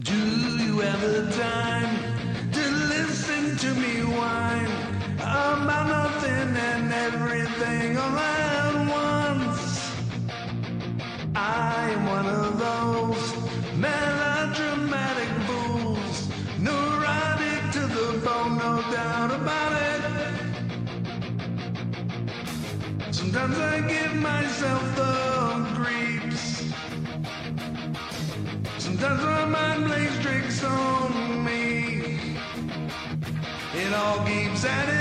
Do you have the time to listen to me whine about nothing and everything all at once? I am one of those melodramatic fools, neurotic to the bone, no doubt about it. Sometimes I give myself the creeps. Sometimes my all keeps adding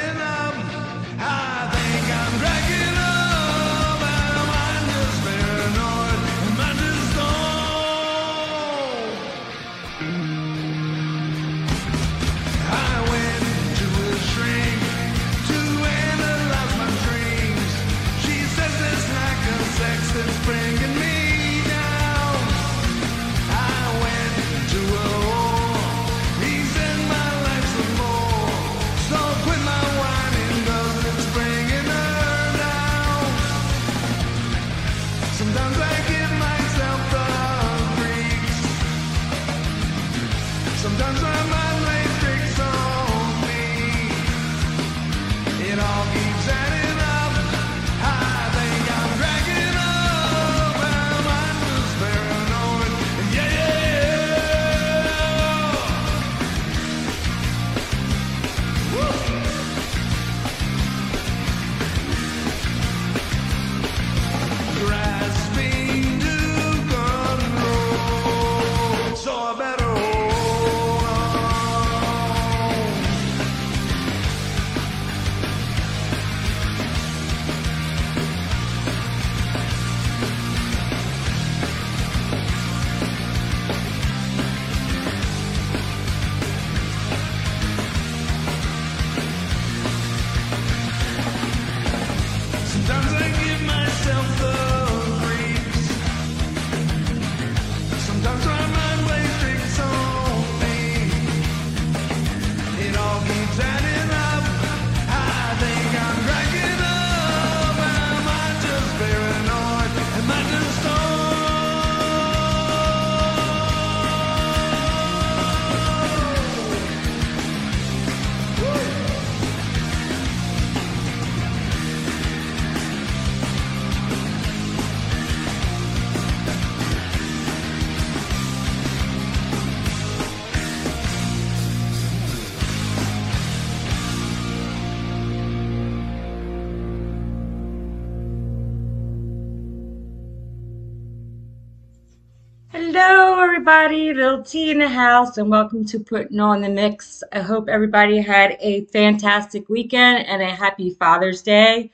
everybody. Little T in the house, and welcome to Putting On the Mix. I hope everybody had a fantastic weekend and a happy Father's Day.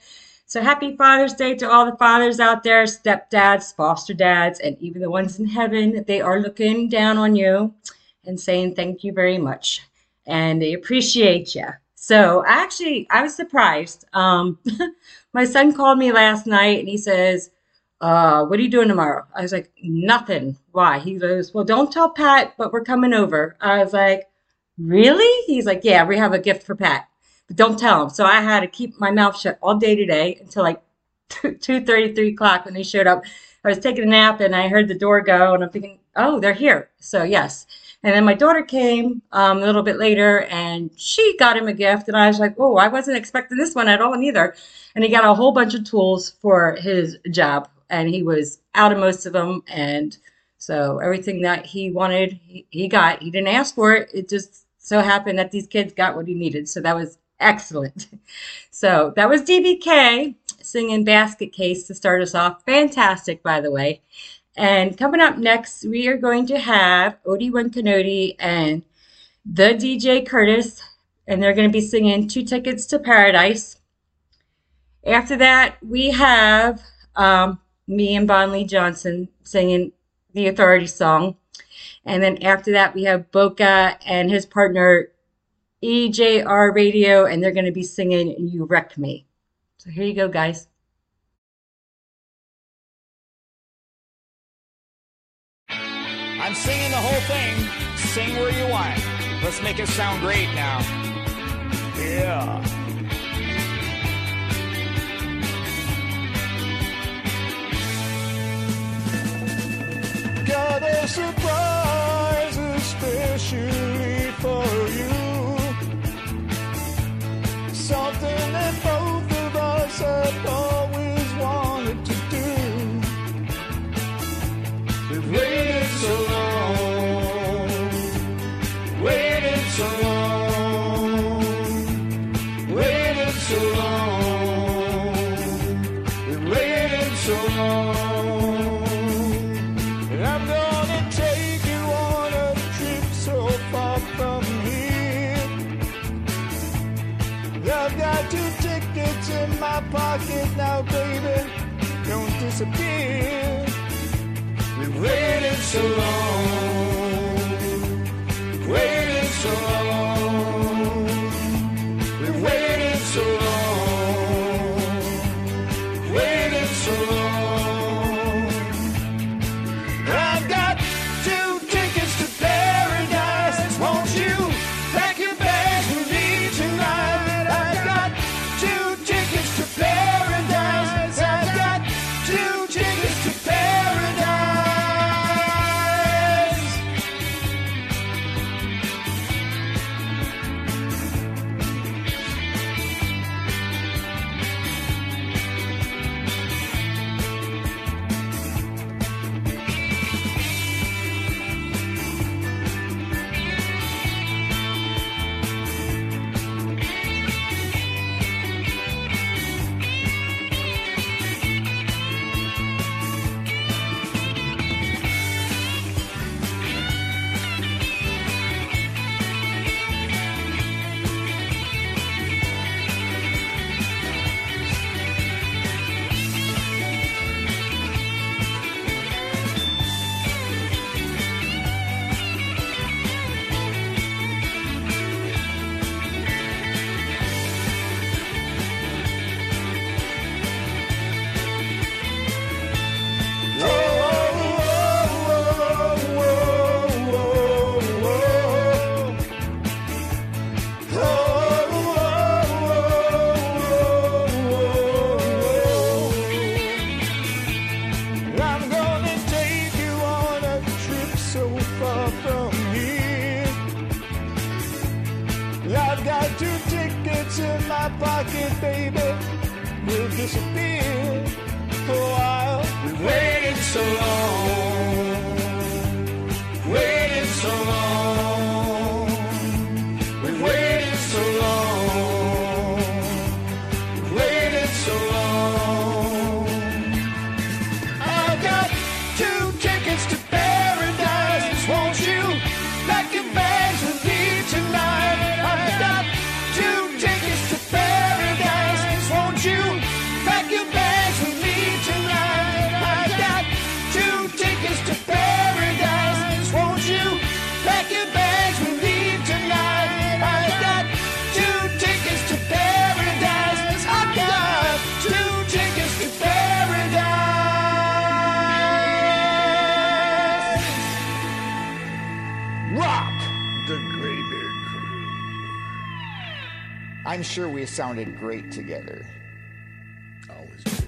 So, happy Father's Day to all the fathers out there, stepdads, foster dads, and even the ones in heaven. They are looking down on you and saying thank you very much, and they appreciate you. So, actually, I was surprised. Um, my son called me last night and he says, uh, what are you doing tomorrow? I was like, nothing. Why? He goes, well, don't tell Pat, but we're coming over. I was like, really? He's like, yeah, we have a gift for Pat, but don't tell him. So I had to keep my mouth shut all day today until like two, two thirty, three o'clock when they showed up. I was taking a nap and I heard the door go and I'm thinking, oh, they're here. So yes. And then my daughter came um, a little bit later and she got him a gift. And I was like, oh, I wasn't expecting this one at all neither. And he got a whole bunch of tools for his job and he was out of most of them. And so everything that he wanted, he, he got. He didn't ask for it. It just so happened that these kids got what he needed. So that was excellent. So that was DBK singing Basket Case to start us off. Fantastic, by the way. And coming up next, we are going to have Odie One Canody and the DJ Curtis, and they're going to be singing Two Tickets to Paradise. After that, we have um, me and Bon Lee Johnson singing the Authority song. And then after that, we have Boca and his partner EJR Radio, and they're going to be singing You Wreck Me. So here you go, guys. I'm singing the whole thing. Sing where you want. Let's make it sound great now. Yeah. Got a surprise especially for you. Something that both of us have always. pocket now, baby. Don't disappear. We've waited so long. Sounded great together. Always great.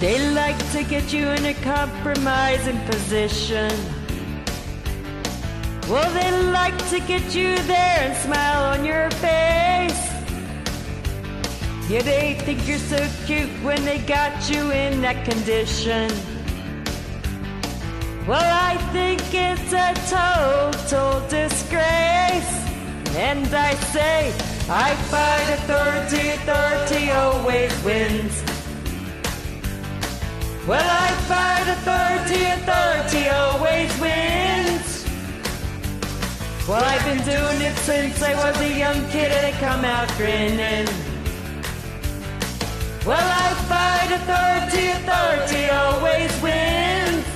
They like to get you in a compromising position. Well, they like to get you there and smile on your face. Yeah, they think you're so cute when they got you in that condition. Well, I think it's a total disgrace. And I say, I fight authority, authority always wins. Well, I fight authority, authority always wins. Well, I've been doing it since I was a young kid and I come out grinning. Well, I fight authority, authority always wins.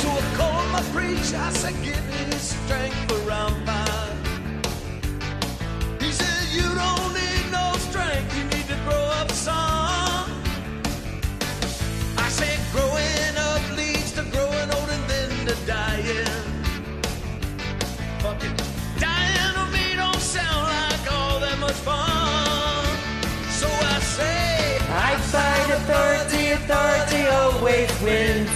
To a call my preach, I said, fun. So I say, I fight authority, authority always wins.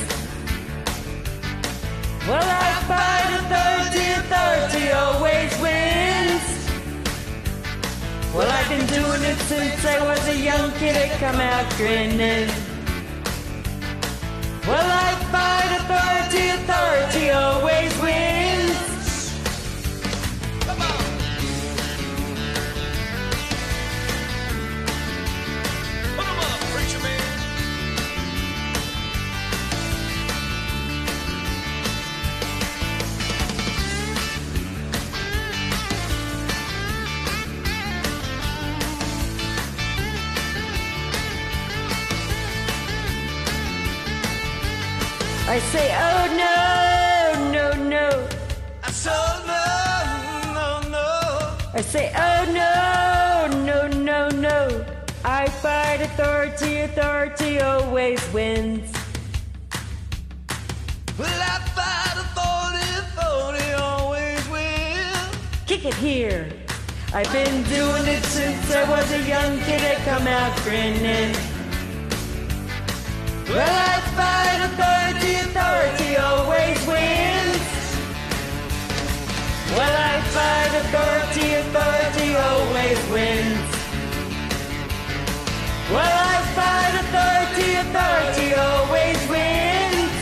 Well, I fight authority, authority always wins. Well, I've been doing it since I was a young kid. I come out grinning. I say, oh no, no, no. I no, no, no. I say, oh no, no, no, no. I fight authority, authority always wins. Well, I fight authority, authority always wins. Kick it here. I've been doing it since I was a young kid. I come out grinning. Well, I fight authority, authority always wins. Well, I fight authority, authority always wins. Well, I fight authority, authority always wins.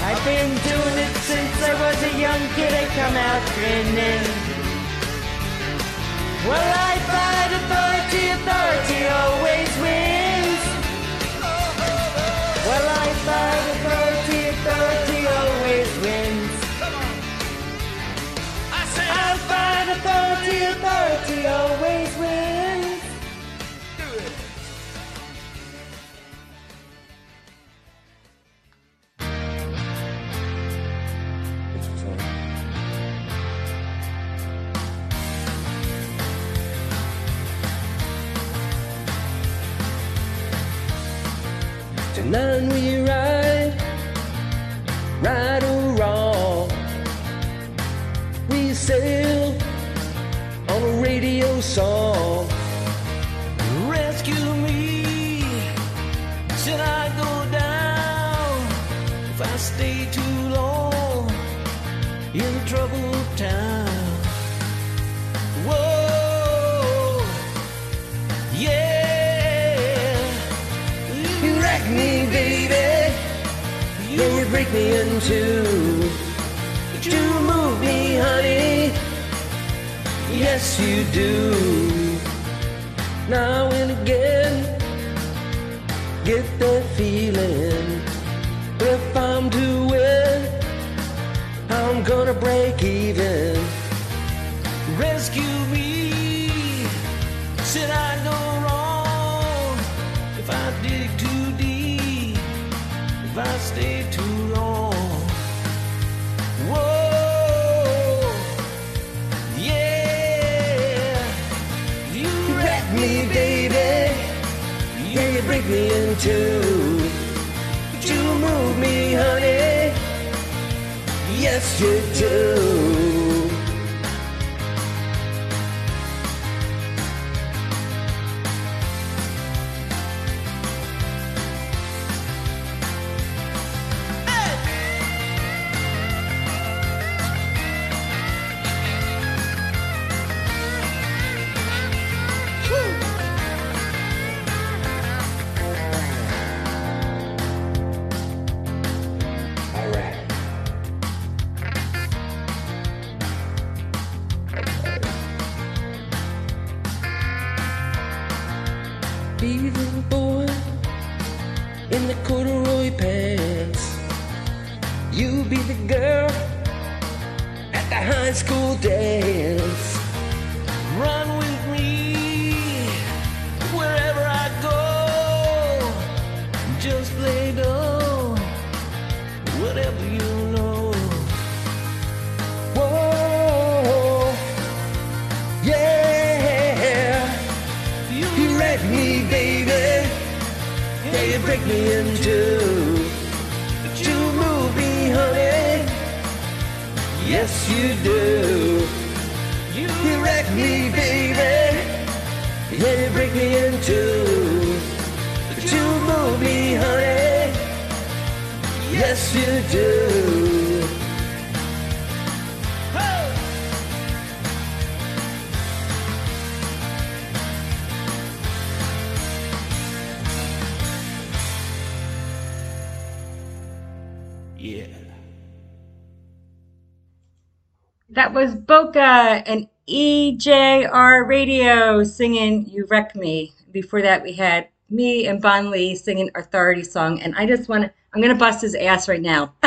I've been doing it since I was a young kid. I come out grinning. Well, I fight authority, authority always wins. Authority, authority, always. Oh, song. Rescue me. Should I go down if I stay too long in troubled town? Whoa, yeah. You wreck me, baby. You break me in two. Yes, you do. Now and again, get that feeling. If I'm doing, I'm gonna break even. Rescue me. Should I go wrong if I dig too deep? If I stay too In two. But you move me, honey. Yes, you do. EJR Radio singing You Wreck Me. Before that, we had me and Bon Lee singing Authority song. And I just want to, I'm going to bust his ass right now.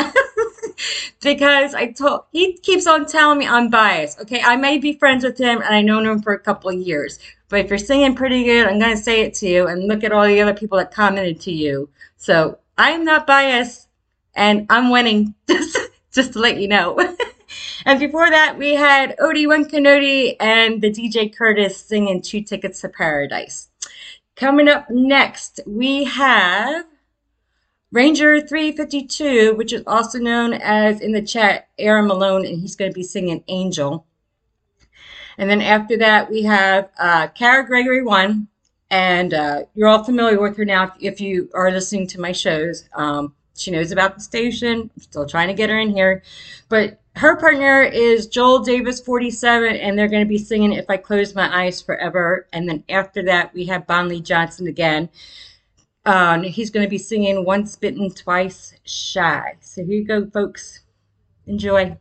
because I told, he keeps on telling me I'm biased. Okay, I may be friends with him and I've known him for a couple of years. But if you're singing pretty good, I'm going to say it to you and look at all the other people that commented to you. So I'm not biased. and I'm winning. Just just to let you know. and before that, we had Odie Canody and the DJ Curtis singing Two Tickets to Paradise. Coming up next, we have Ranger 352, which is also known as in the chat Aaron Malone, and he's going to be singing Angel. And then after that, we have uh, Kara Gregory One, and uh, you're all familiar with her now if you are listening to my shows. Um, she knows about the station. I'm still trying to get her in here. But her partner is Joel Davis 47, and they're going to be singing If I Close My Eyes Forever. And then after that, we have Bonley Johnson again. Um, he's going to be singing Once Bitten, Twice Shy. So here you go, folks. Enjoy.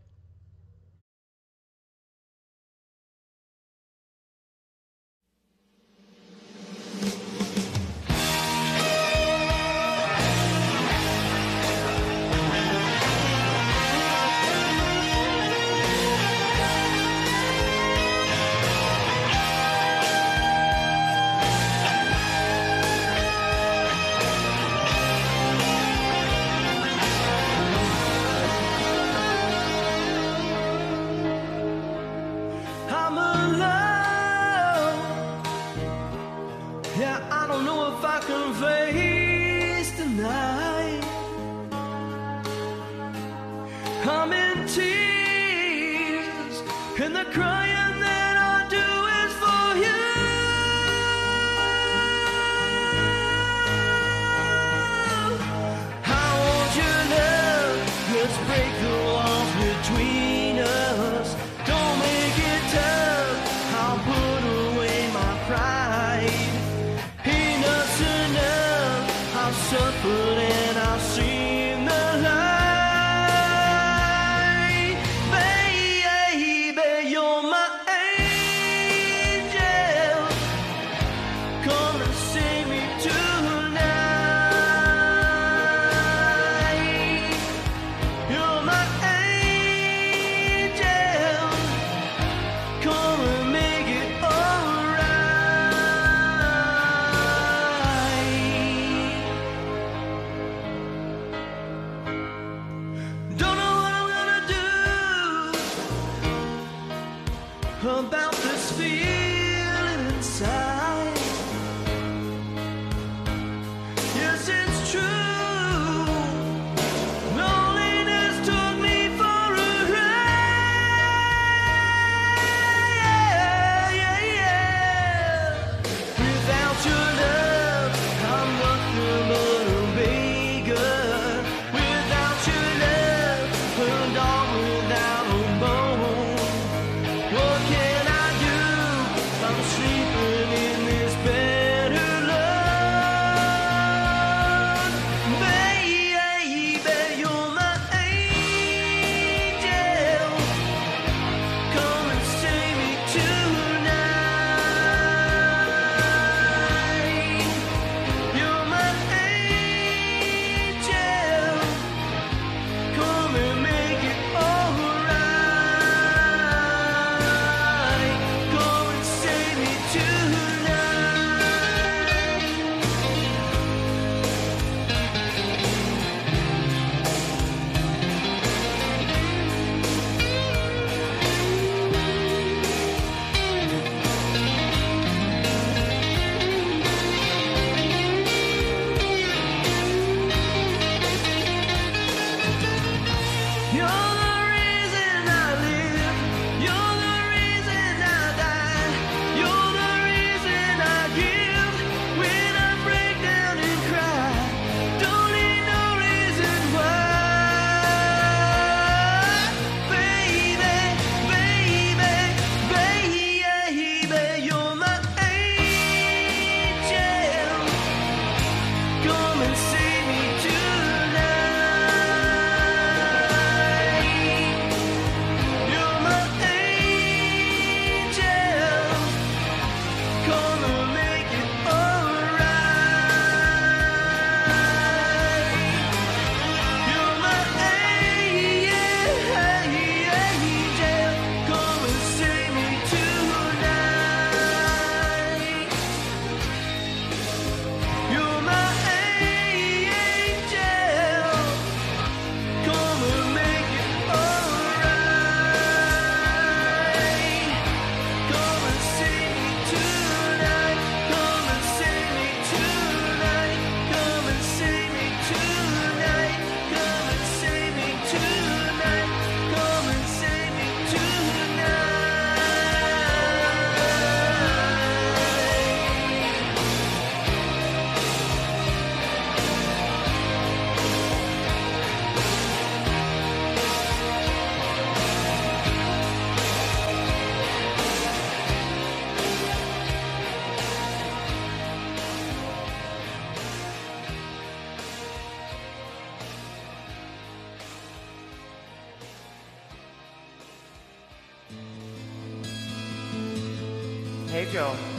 Suffered go.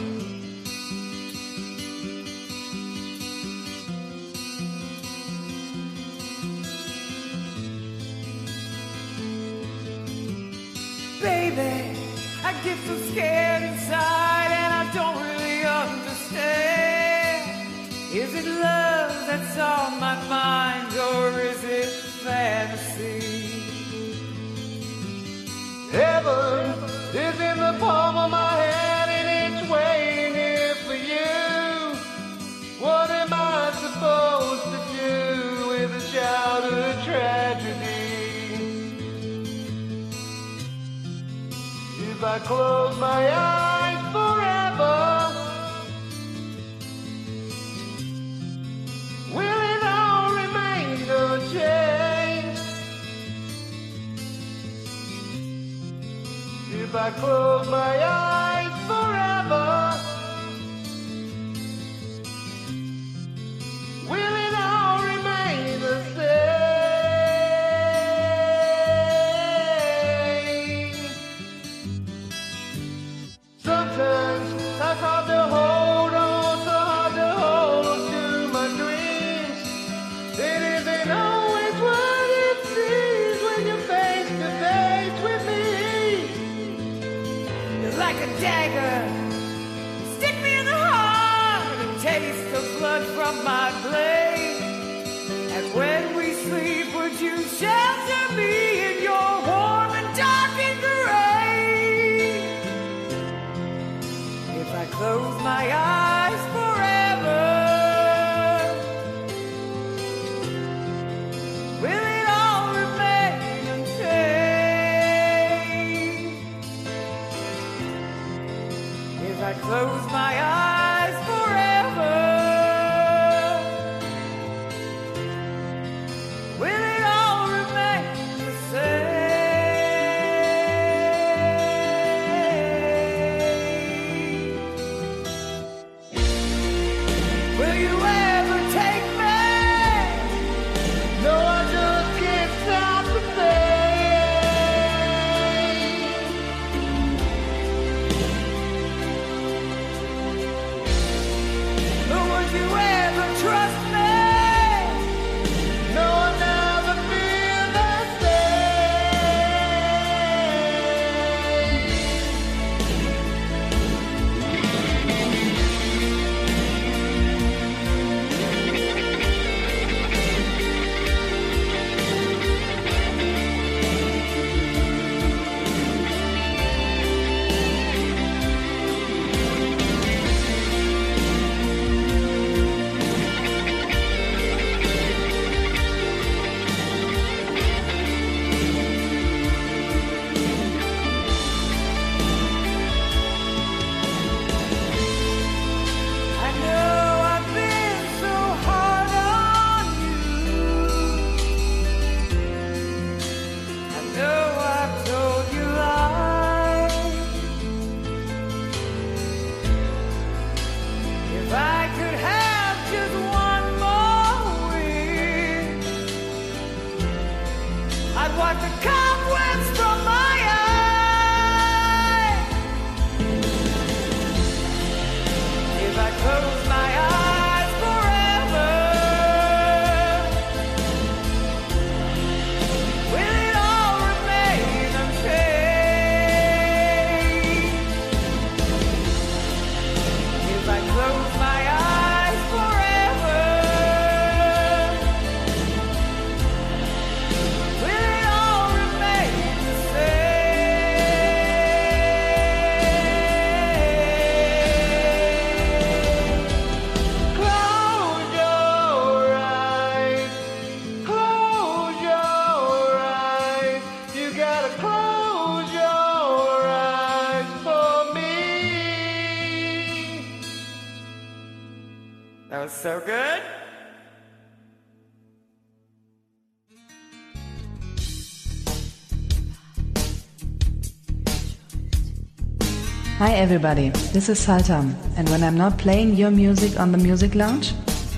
everybody, this is Saltam, and when I'm not playing your music on the Music Lounge,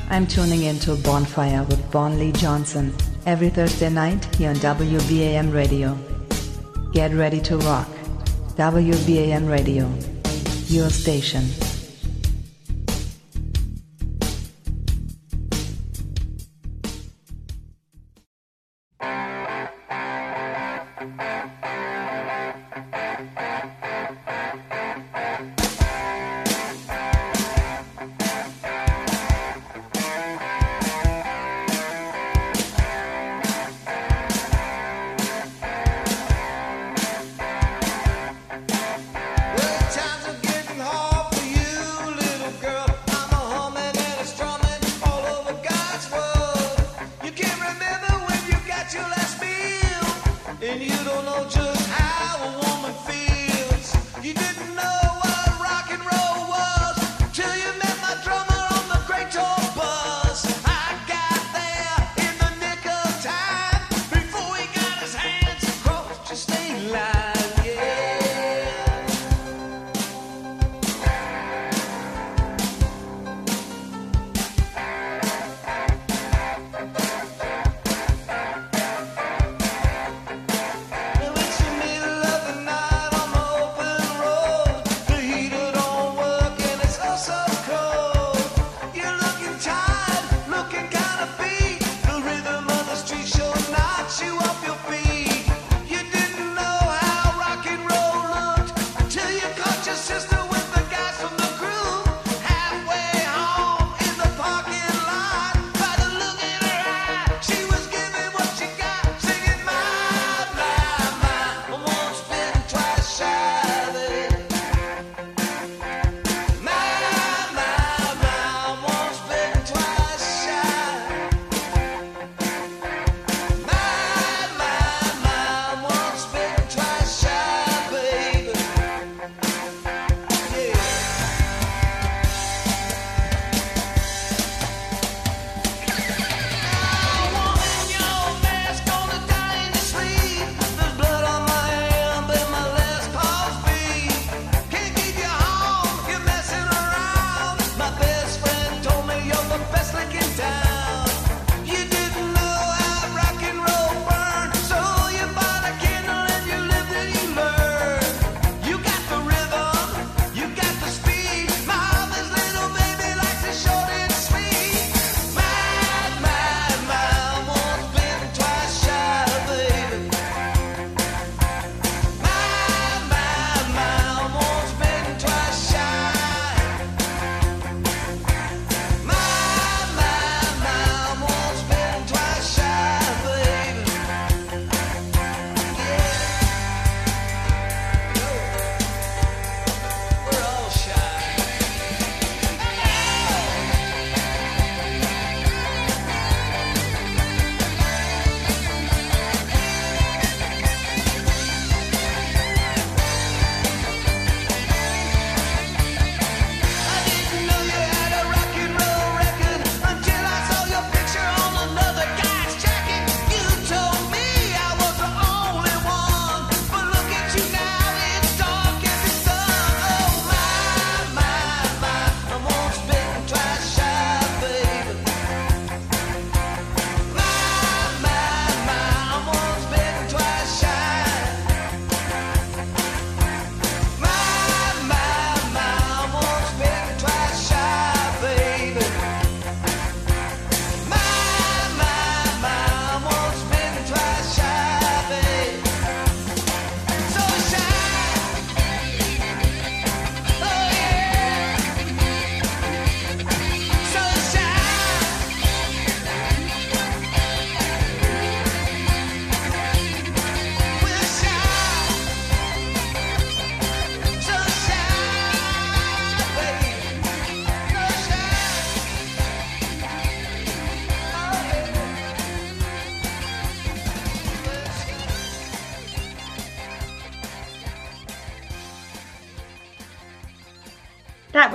I'm tuning into Bonfire with Bon Lee Johnson every Thursday night here on WBAM Radio. Get ready to rock. WBAM Radio, your station.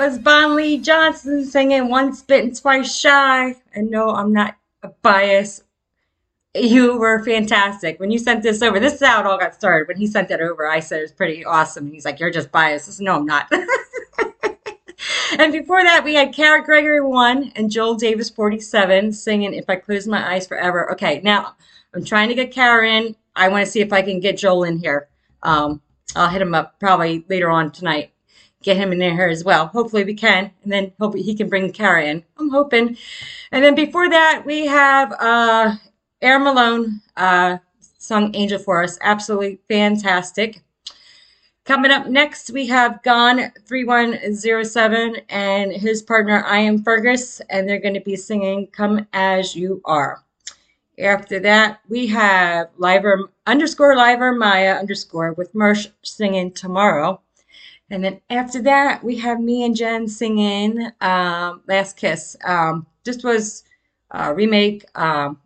was Bon Lee Johnson singing Once Bitten, Twice Shy. And no, I'm not biased. You were fantastic. When you sent this over, this is how it all got started. When he sent that over, I said it was pretty awesome. He's like, You're just biased. I said, No, I'm not. and before that, we had Kara Gregory 1 and Joel Davis 47 singing If I Close My Eyes Forever. Okay, now I'm trying to get Kara in. I want to see if I can get Joel in here. Um, I'll hit him up probably later on tonight get him in there as well. Hopefully we can, and then hopefully he can bring Kara in. I'm hoping. And then before that, we have uh, Air Malone uh, sung Angel for us. Absolutely fantastic. Coming up next, we have Gone 3107 and his partner, I Am Fergus, and they're going to be singing Come As You Are. After that, we have Liver underscore Liver Maya underscore with Mersh singing Tomorrow. And then after that, we have me and Jen singing um, Last Kiss. Um, this was a remake um,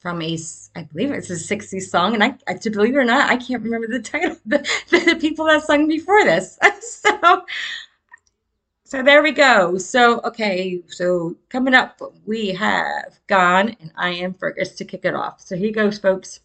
from a, I believe it's a 60s song. And I, I, to believe it or not, I can't remember the title, the, the people that sung before this. so, so there we go. So, okay. So coming up, we have Gone and I Am Fergus to kick it off. So here goes, folks.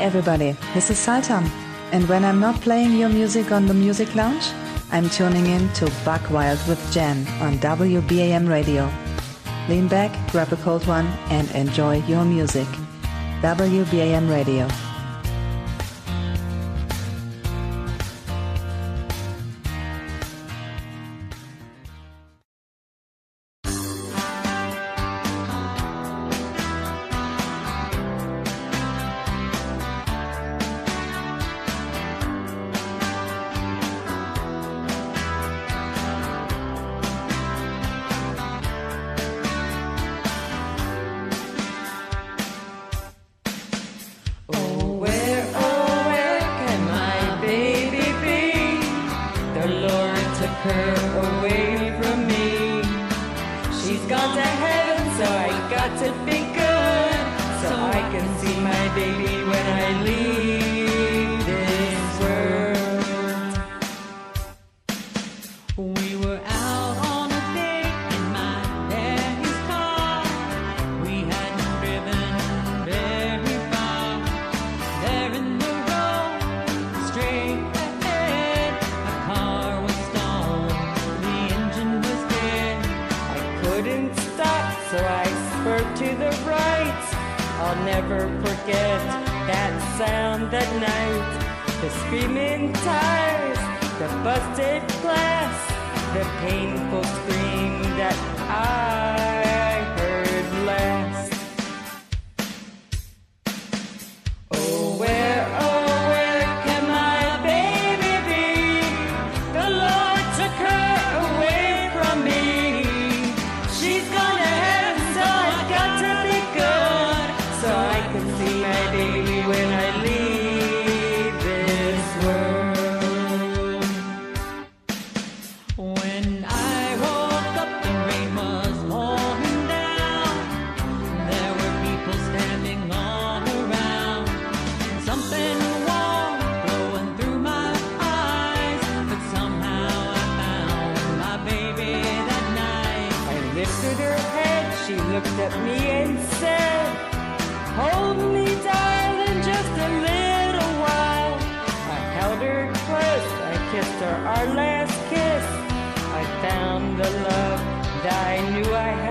everybody, this is Saltam. And when I'm not playing your music on the Music Lounge, I'm tuning in to Buck Wild with Jen on WBAM Radio. Lean back, grab a cold one, and enjoy your music. WBAM Radio. Our last kiss. I found the love that I knew I had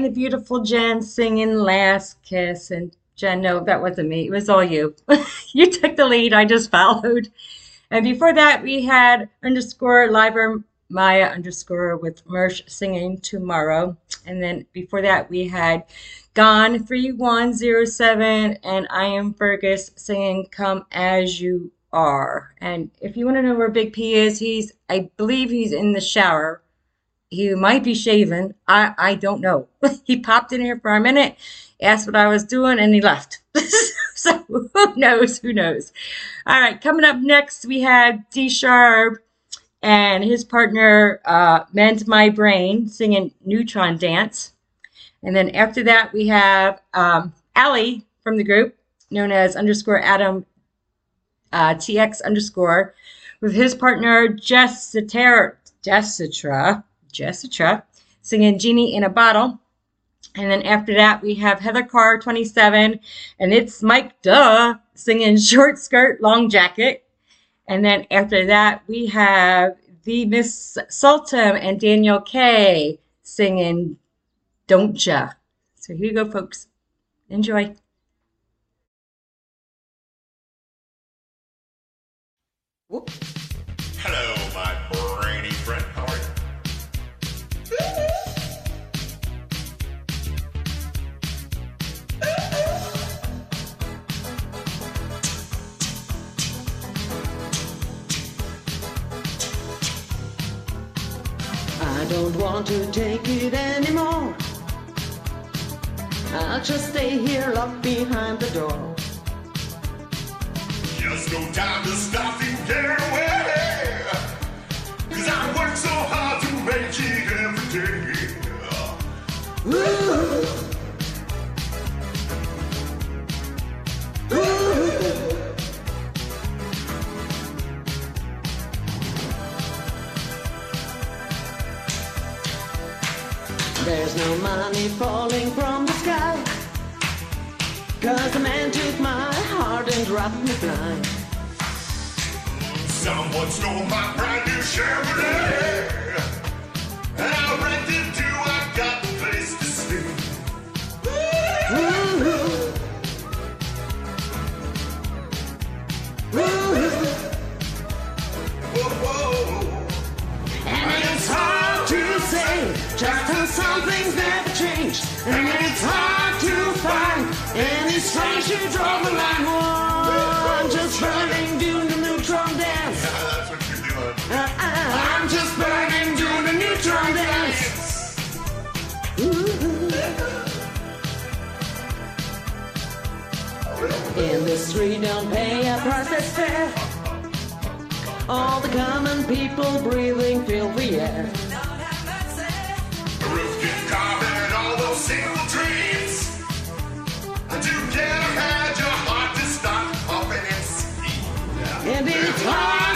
and the beautiful Jen singing Last Kiss. And Jen, no, that wasn't me. It was all you. you took the lead. I just followed. And before that, we had underscore Liver Maya underscore with Mersh singing Tomorrow. And then before that, we had Gone 3107 and I Am Fergus singing Come As You Are. And if you want to know where Big P is, he's, I believe he's in the shower he might be shaving. I, I don't know. he popped in here for a minute, asked what I was doing, and he left. so who knows? Who knows? All right, coming up next, we had D Sharp and his partner, uh, Mend My Brain, singing Neutron Dance. And then after that, we have um, Allie from the group, known as underscore Adam uh, TX underscore, with his partner, Jessiter, Jessitra, Jessitra, singing Genie in a Bottle. And then after that, we have Heather Carr, 27, and it's Mike Duh singing Short Skirt, Long Jacket. And then after that, we have the Miss Sultan and Daniel K singing Don't Ya. So here you go, folks. Enjoy. Hello, don't want to take it anymore. I'll just stay here locked behind the door. Just no time to stop and get away. Cause I work so hard to make it every day. There's no money falling from the sky. Cause the man took my heart and dropped me blind. Someone stole my brand new Chevrolet. And I rented to, I got the place to stay. Whoa, some things never change. And it's hard to find any strange to draw the line. I'm just burning, doing the neutron dance. Yeah, That's what you're doing. Uh, uh, I'm just burning, doing the neutron dance. Industry don't pay a price that's fair. All the common people breathing filthy air. All those single dreams. Together had your heart to stop pumping and speed. And it's hard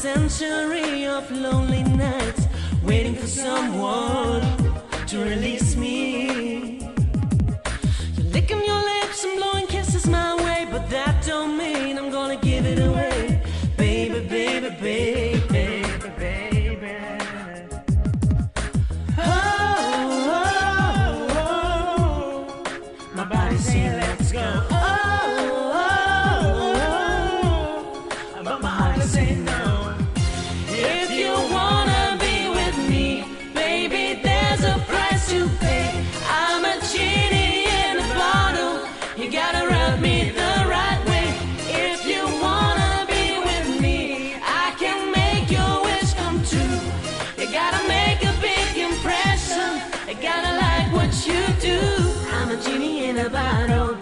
century of lonely nights waiting for someone to release the.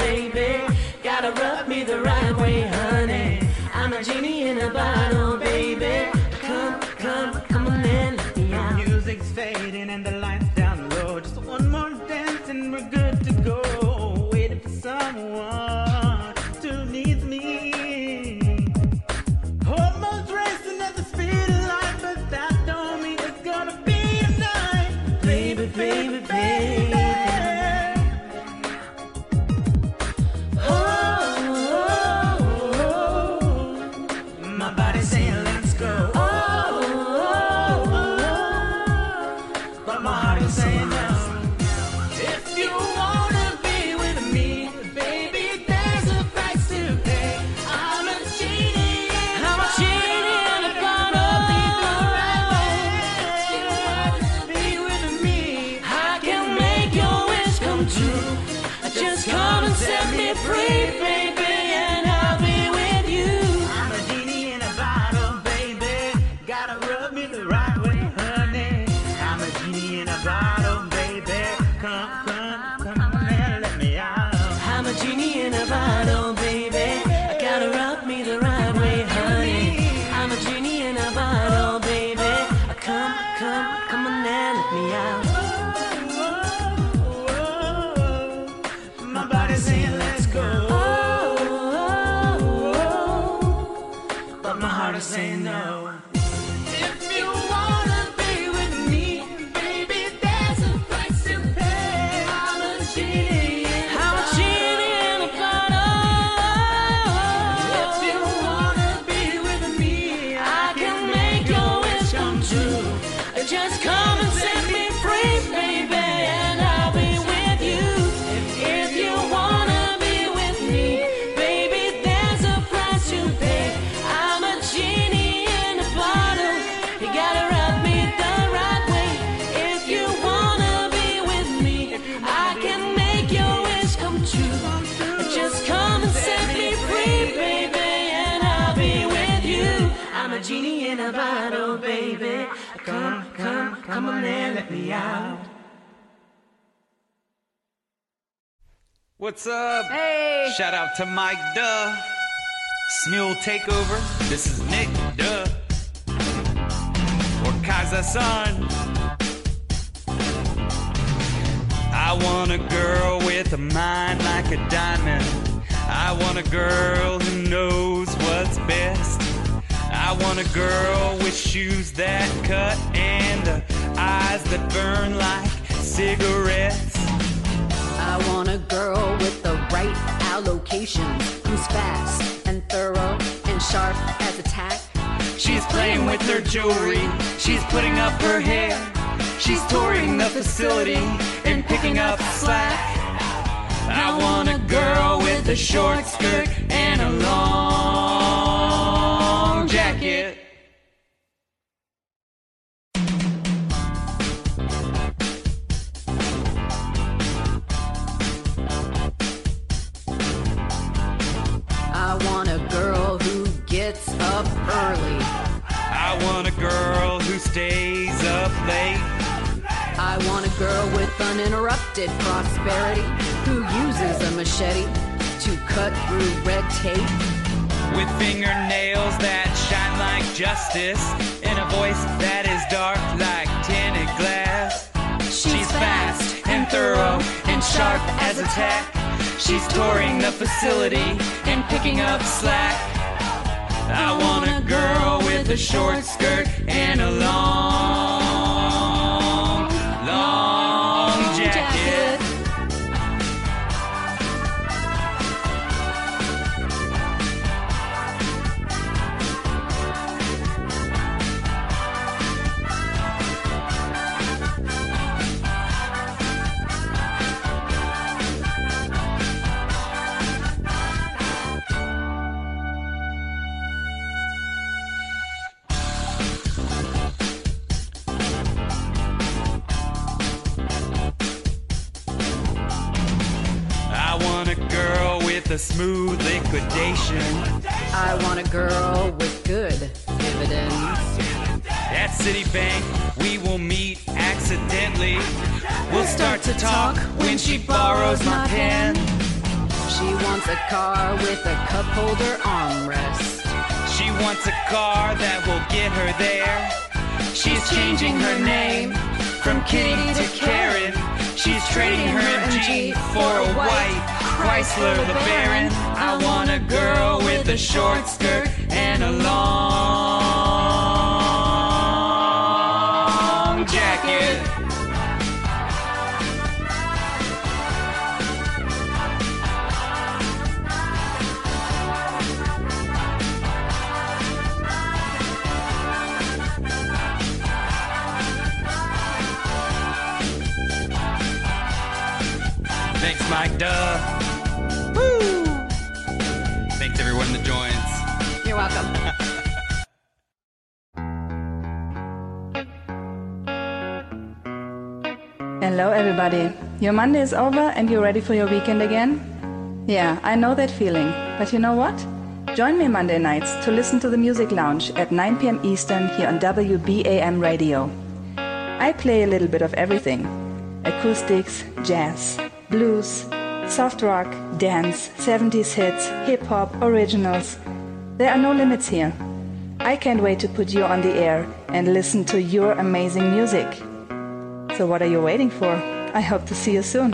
To Mike Duh. Smule Takeover. This is Nick Duh. Or Kaza Sun. I want a girl with a mind like a diamond. I want a girl who knows what's best. I want a girl with shoes that cut and uh, eyes that burn like cigarettes. I want a girl with the right allocations, who's fast and thorough and sharp as a tack. She's playing with her jewelry. She's putting up her hair. She's touring the facility and picking up slack. I want a girl with a short skirt and a long up early. I want a girl who stays up late. I want a girl with uninterrupted prosperity who uses a machete to cut through red tape. With fingernails that shine like justice and a voice that is dark like tinted glass. She's fast and thorough and sharp as a tack. She's touring the facility and picking up slack. I want a girl with a short skirt and a long, a smooth liquidation. I want a girl with good dividends. At Citibank, we will meet accidentally. We'll start to talk when she borrows my pen. She wants a car with a cup holder armrest. She wants a car that will get her there. She's changing her name from Kitty to Karen. She's trading her MG for a oh white Chrysler LeBaron. I want a girl with a short skirt and a long jacket. Thanks, Mike Duh. Hello, everybody. Your Monday is over and you're ready for your weekend again? Yeah, I know that feeling. But you know what? Join me Monday nights to listen to the Music Lounge at 9 p.m. Eastern here on WBAM Radio. I play a little bit of everything acoustics, jazz, blues, soft rock, dance, 70s hits, hip hop, originals. There are no limits here. I can't wait to put you on the air and listen to your amazing music. So, what are you waiting for? I hope to see you soon.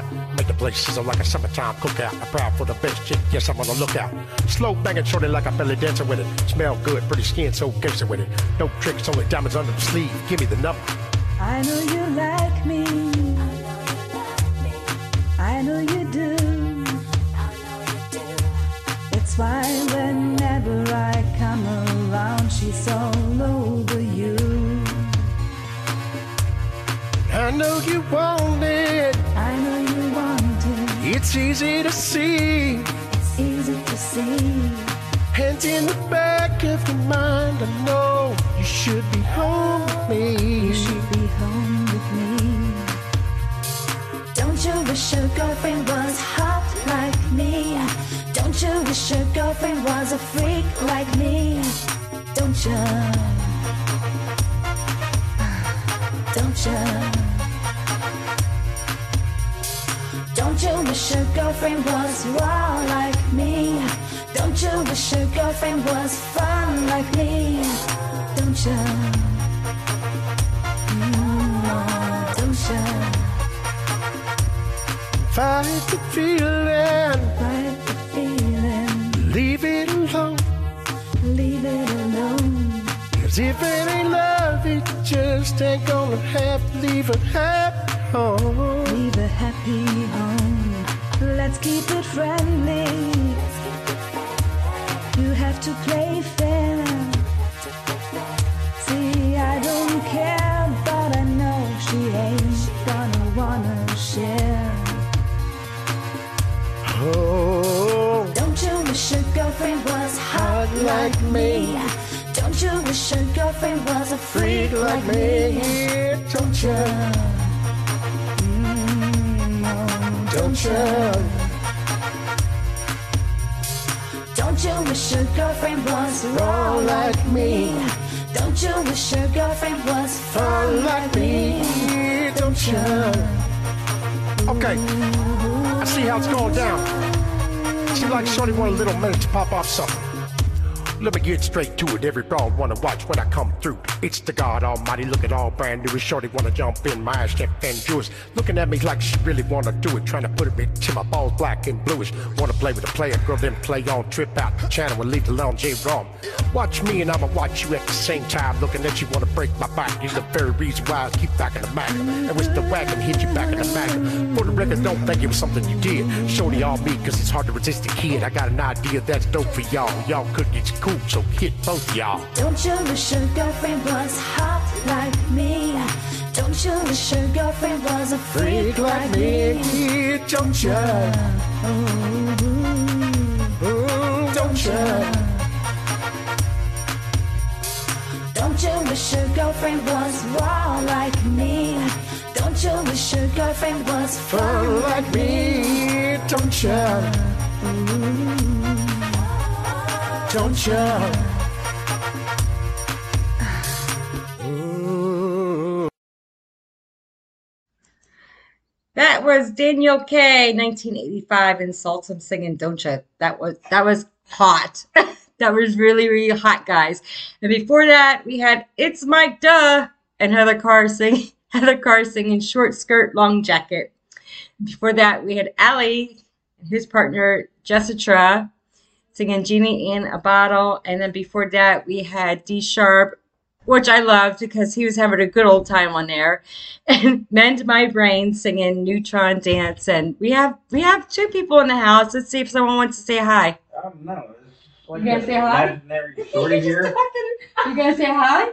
Step up in the spot. Make the place sizzle like a summertime cookout. I'm proud for the best chick, yes, I'm on the lookout. Slow banging shorty like a belly dancer with it. Smell good, pretty skin, so gangster with it. No tricks, only diamonds under the sleeve. Give me the number. I know you like me. I know you do. It's why whenever I come around, she's all over you. I know you want it. It's easy to see. It's easy to see. And in the back of your mind, I know you should be home with me. You should be home with me. Don't you wish your girlfriend was hot like me? Don't you wish your girlfriend was a freak like me? Don't you? Don't you? You wish your girlfriend was raw like me? Don't you wish your girlfriend was fun like me? Don't you? Mm, don't you? Fight the feeling, Fight the feeling, leave it alone. leave it alone. Cause if it ain't love, it just ain't gonna have leave a happy home. Leave a happy home. Let's keep it friendly. You have to play fair. See, I don't care, but I know she ain't gonna wanna share. Oh, Don't you wish your girlfriend was hot like me? Don't you wish your girlfriend was a freak like me? don't you? Don't you? Don't you wish your girlfriend was raw like me? Don't you wish your girlfriend was fun like me? don't you? Okay, I see how it's going down. Seems like Shorty want a little minute to pop off something. Let me get straight to it. Every broad wanna watch when I come through. It's the God Almighty, Look at all brand new. Shorty wanna jump in my ass, Jeff and Jewish. Looking at me like she really wanna do it. Trying to put it to my balls black and bluish. Wanna play with a player, girl, then play on. Trip out the channel and leave the lounge J wrong. Watch me and I'ma watch you at the same time. Looking at you wanna break my back. You're the very reason why I keep back in the Mac. And with the wagon, hit you back in the Mac. For the record, don't think it was something you did. Shorty all me, cause it's hard to resist a kid. I got an idea that's dope for y'all. Y'all could get cool, so hit both y'all. Don't you wish your girlfriend was hot like me? Don't you wish your girlfriend was a freak like me? Don't you? Mm, don't you? Don't you wish your girlfriend was raw like me? Don't you wish your girlfriend was fun like me? Don't you? Don't you? That was Daniel K, 1985, and Saltum singing "Don't Ya." That was that was hot. that was really really hot, guys. And before that, we had "It's Mike Duh" and Heather Carr singing Heather Carr singing "Short Skirt, Long Jacket." Before that, we had Ali and his partner Jessica singing "Genie in a Bottle," and then before that, we had D Sharp which I loved because he was having a good old time on there. And Mend My Brain singing Neutron Dance. And we have we have two people in the house. Let's see if someone wants to say hi. Um, no, it's like You gonna say hi? Shorty here. You gonna say hi?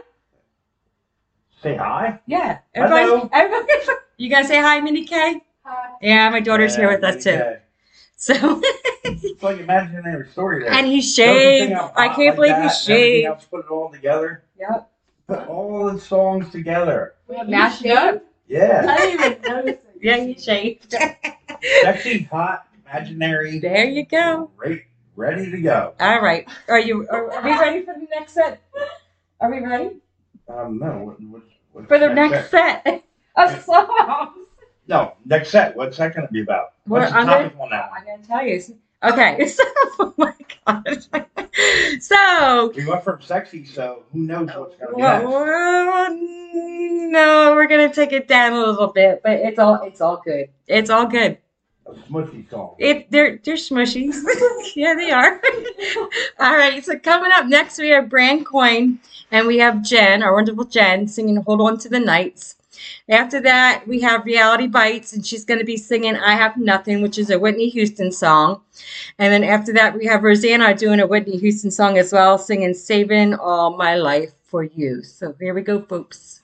Say hi. Yeah. Hello. Everybody, everybody, you gonna say hi, Minnie K? Hi. Yeah, my daughter's here with us too. Okay. So It's like imaginary story there. And he shaved. I'm I can't like believe he that, and everything shaved. else, Put it all together. Yep. Put all the songs together. we Mashed up. Yeah. I didn't even notice it. Yeah, he shaved. Sexy, hot, imaginary. There you go. Great. Ready to go. All right. Are you? Are, are we ready for the next set? Are we ready Um, no. What, what, what's for the next set of songs? No, next set. What's that going to be about? What's the I'm gonna- topic on that? I'm gonna tell you. Okay. So, oh my gosh. So, We went from sexy, so who knows what's going to be well, next? well, no, we're gonna take it down a little bit, but it's all it's all good. It's all good. A smushy song. It they're they're smushies. yeah, they are. All right. So coming up next, we have Brand Coin, and we have Jen, our wonderful Jen, singing "Hold On to the Nights." After that, we have Reality Bites, and she's going to be singing "I Have Nothing," which is a Whitney Houston song. And then after that, we have Rosanna doing a Whitney Houston song as well, singing "Saving All My Life for You." So here we go, folks.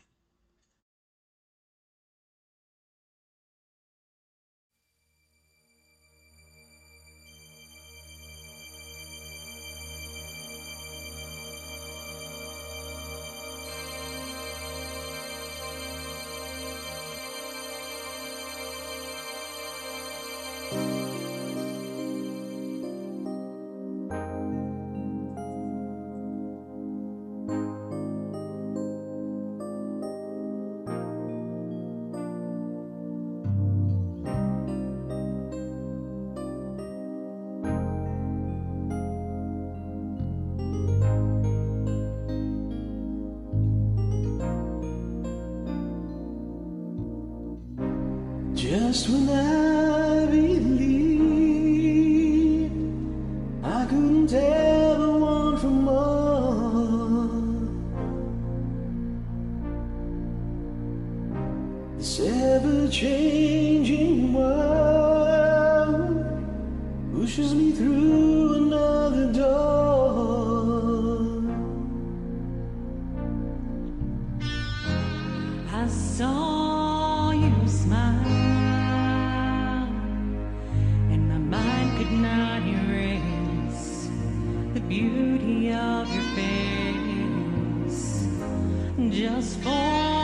The beauty of your face. Just for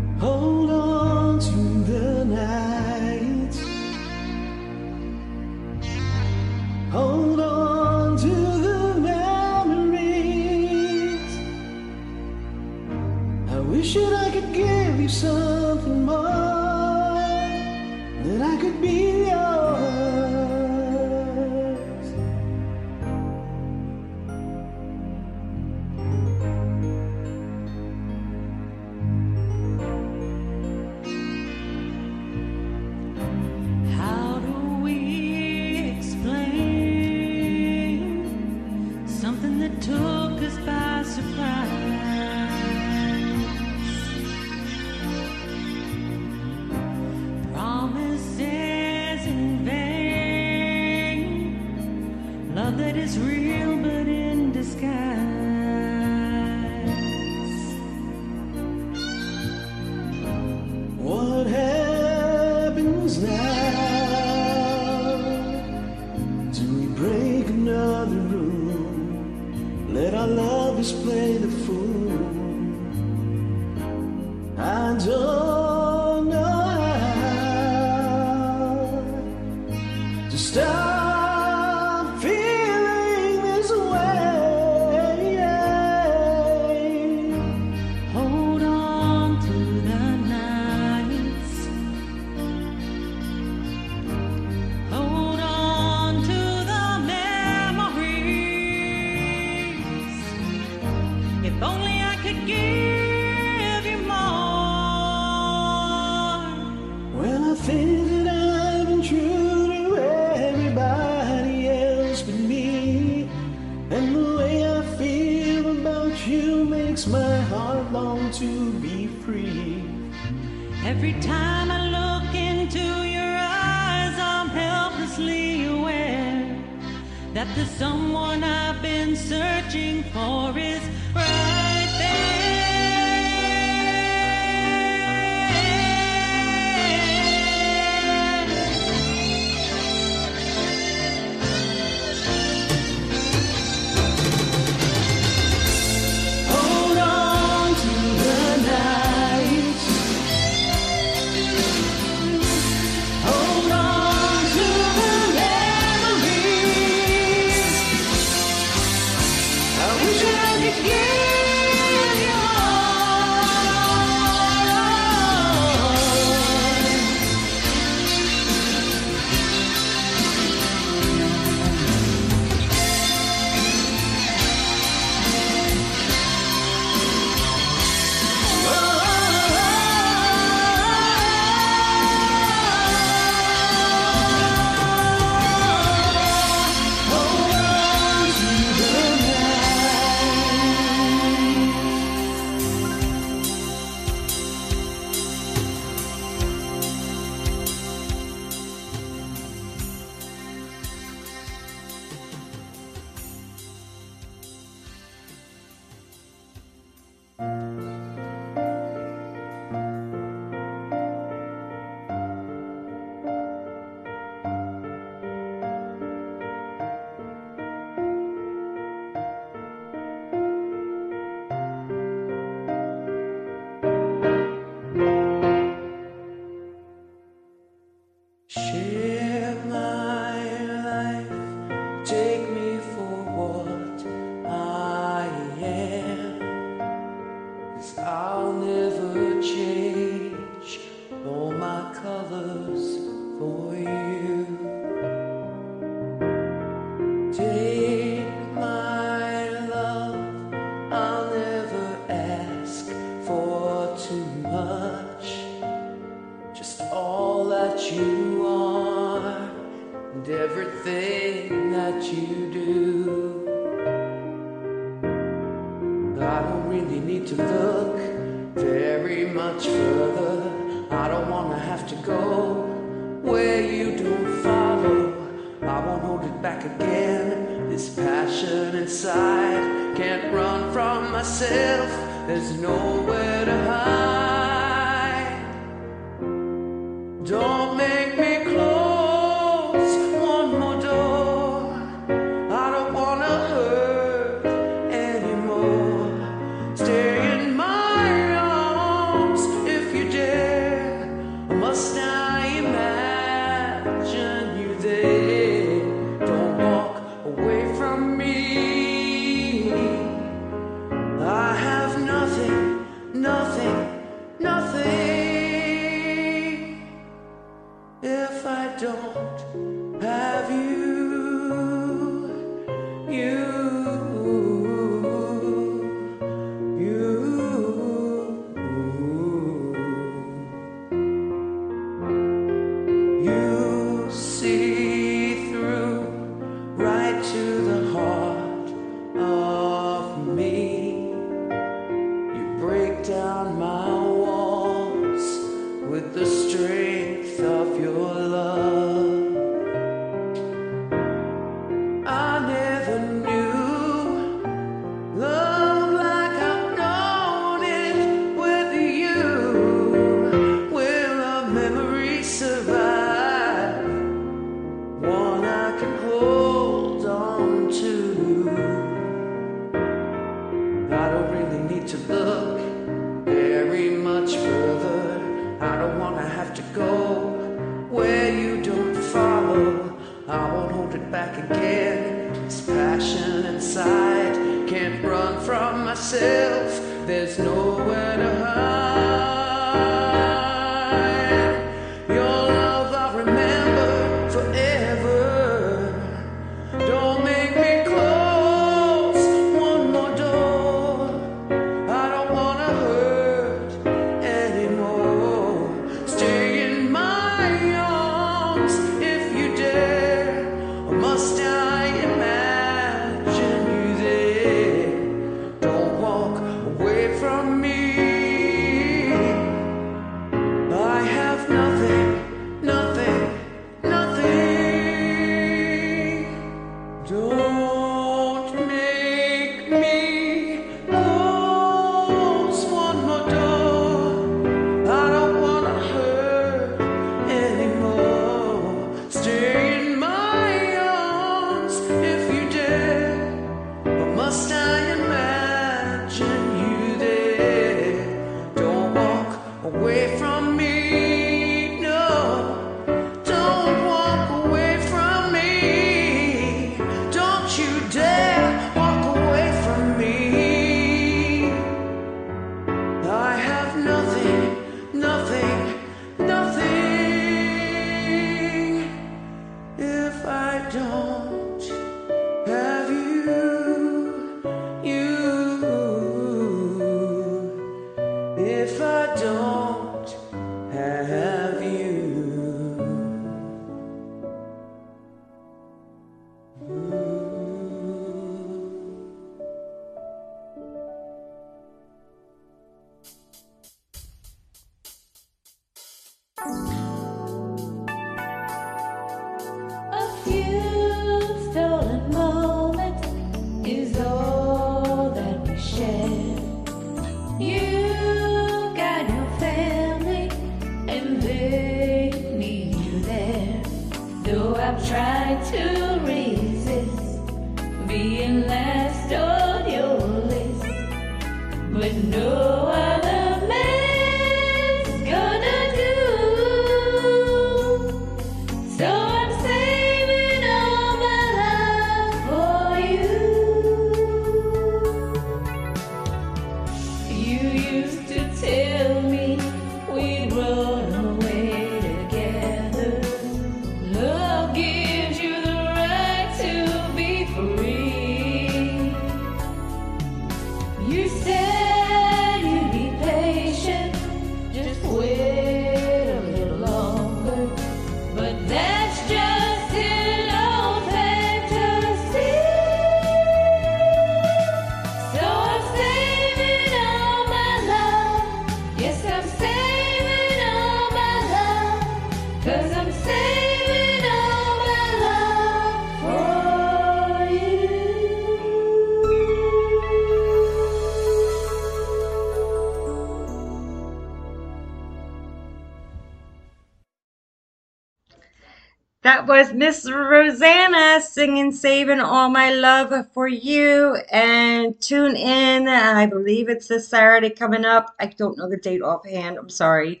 Miss Rosanna singing Saving All My Love for You. And tune in. I believe it's this Saturday coming up. I don't know the date offhand. I'm sorry.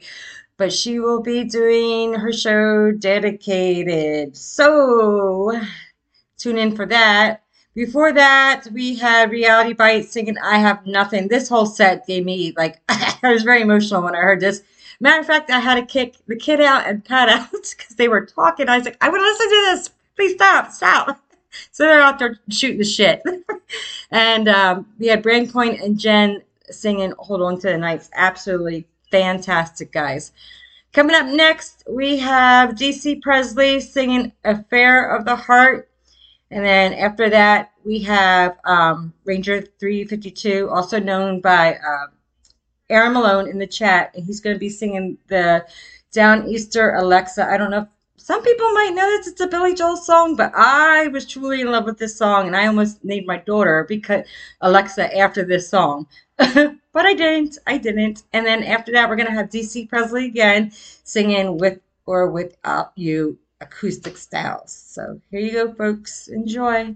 But she will be doing her show dedicated. So tune in for that. Before that, we had Reality Bites singing I Have Nothing. This whole set gave me, like, I was very emotional when I heard this. Matter of fact, I had to kick the kid out and Pat out because they were talking. I was like, I want to listen to this. Please stop, stop. So they're out there shooting the shit. and um, we had Brainpoint and Jen singing Hold On to the Nights. Absolutely fantastic, guys. Coming up next, we have DC Presley singing Affair of the Heart. And then after that, we have um, Ranger 352, also known by um, Aaron Malone in the chat, and he's going to be singing the Downeaster Alexa. I don't know if some people might know this. it's a Billy Joel song, but I was truly in love with this song, and I almost named my daughter because Alexa after this song. but I didn't. I didn't. And then after that, we're going to have DC Presley again singing with or without you acoustic styles. So here you go, folks. Enjoy.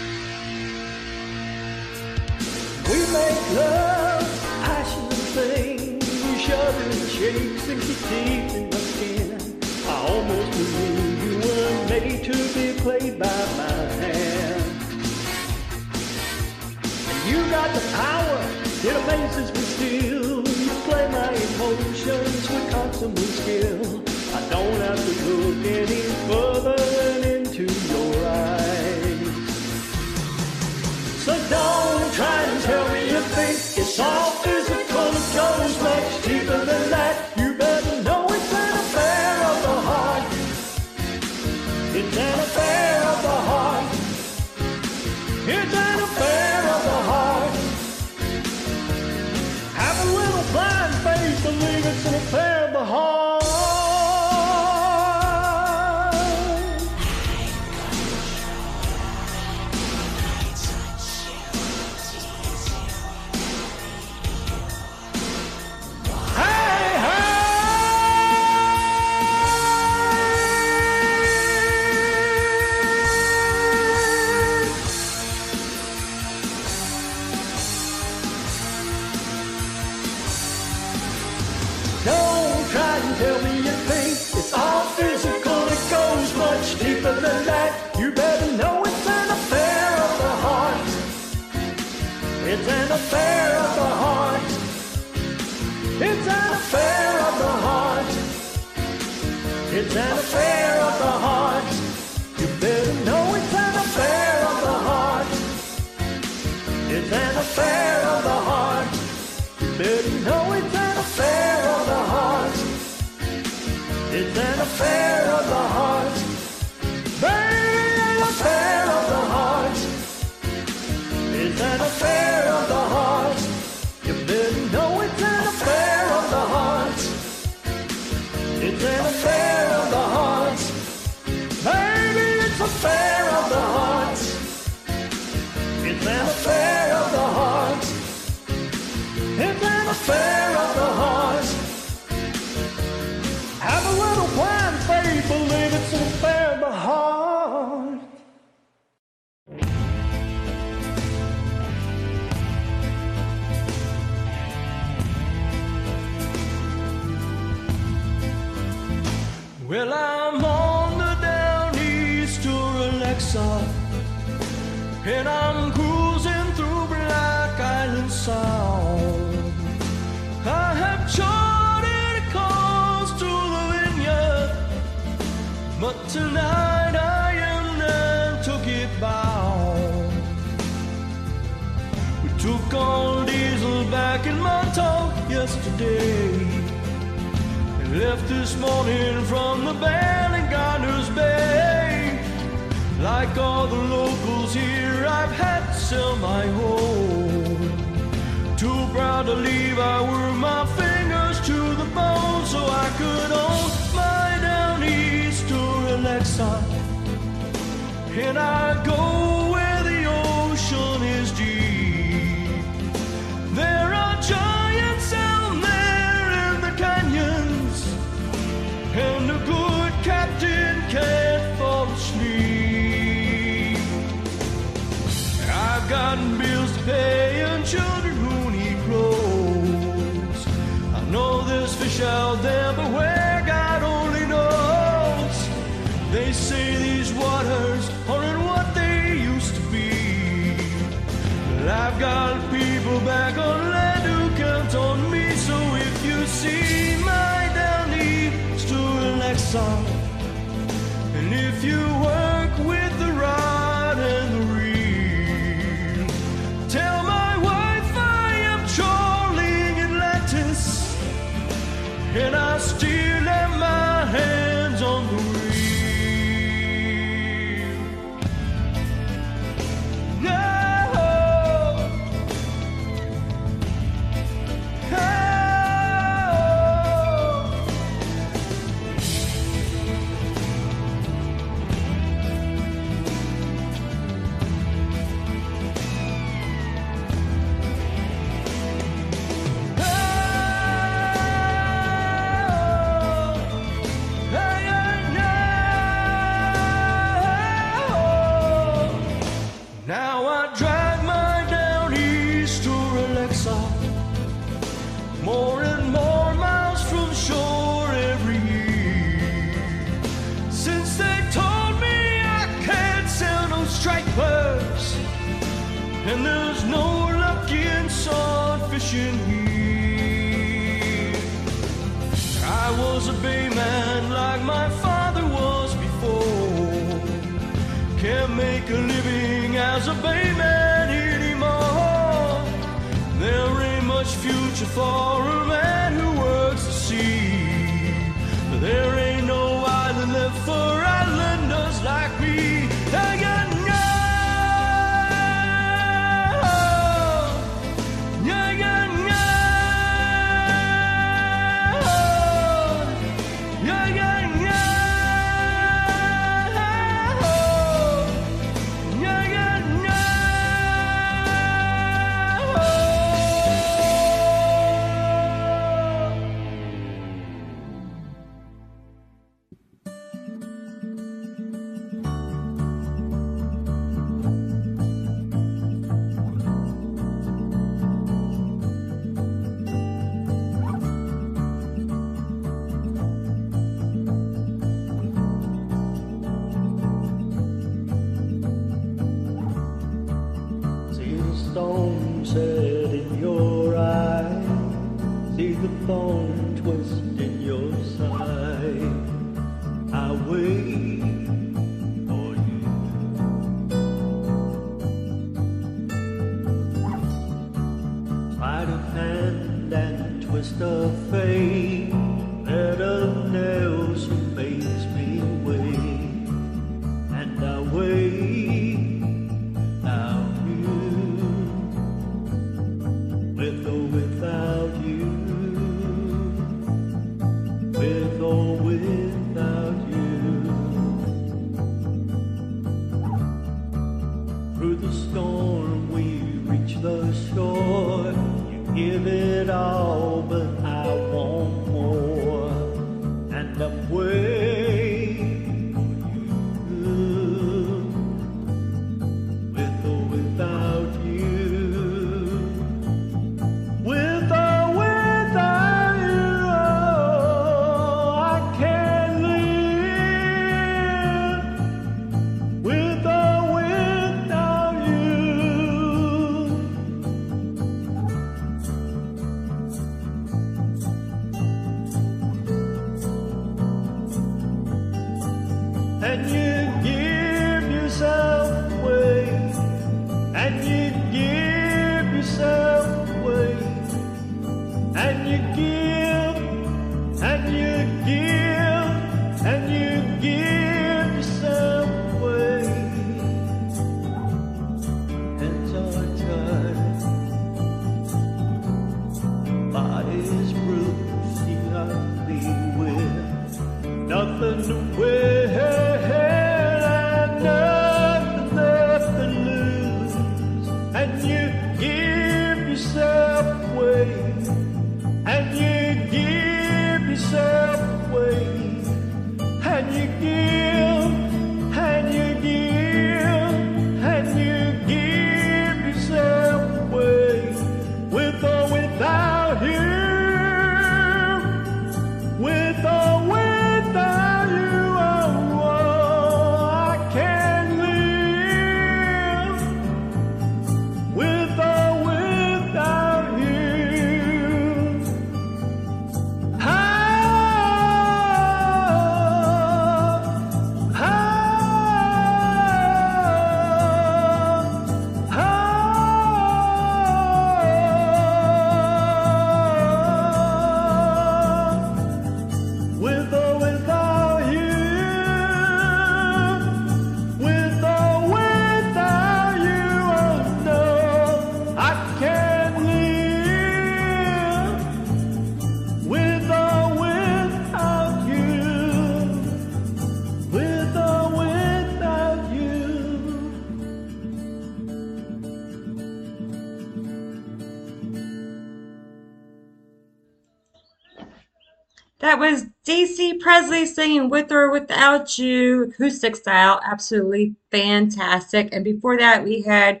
Presley singing With or Without You, acoustic style. Absolutely fantastic. And before that, we had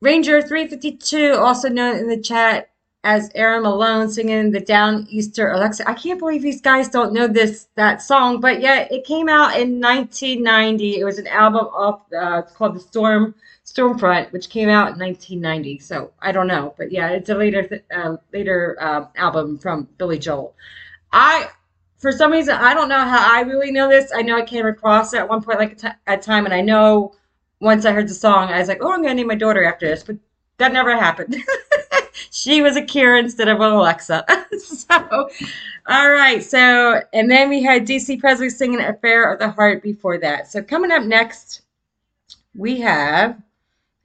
Ranger 352, also known in the chat as Aaron Malone, singing the Downeaster Alexa. I can't believe these guys don't know this that song, but yeah, it came out in 1990. It was an album off uh, it's called The Storm Stormfront, which came out in 1990. So I don't know, but yeah, it's a later uh, later uh, album from Billy Joel. I for some reason I don't know how I really know this. I know I came across it at one point like a ti- a time, and I know once I heard the song, I was like, oh, I'm gonna name my daughter after this, but that never happened. she was a Kira instead of an Alexa. so, all right. So, and then we had DC Presley singing "Affair of the Heart" before that. So, coming up next, we have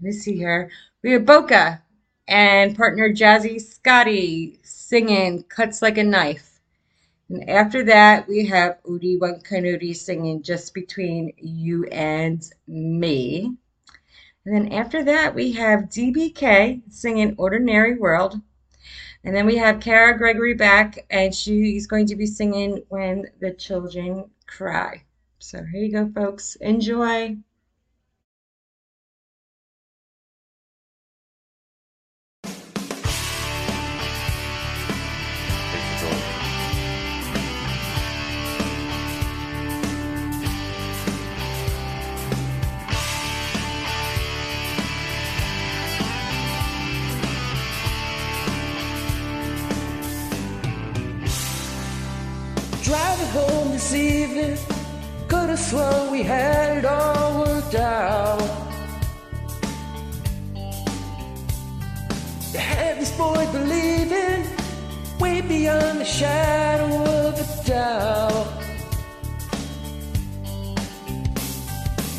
let me see here. We have Boca and partner Jazzy Scotty singing "Cuts Like a Knife." And after that, we have Udi Wankanudi singing Just Between You and Me. And then after that, we have DBK singing Ordinary World. And then we have Kara Gregory back, and she's going to be singing When the Children Cry. So here you go, folks. Enjoy. This evening, could have sworn we had it all worked out. You had this boy believing way beyond the shadow of a doubt.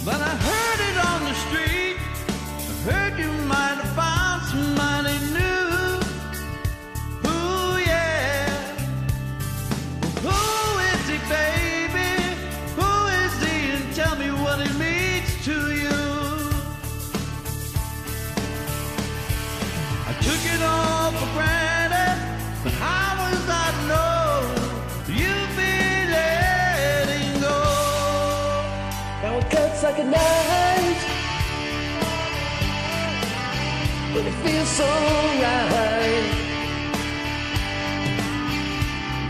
But I heard like a knife, but it feels so right.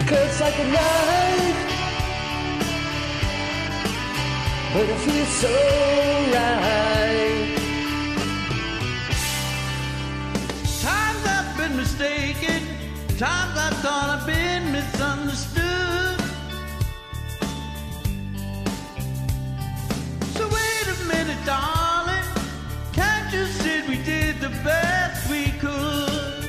Cuts like a knife, but it feels so right. Darling, can't you see we did the best we could?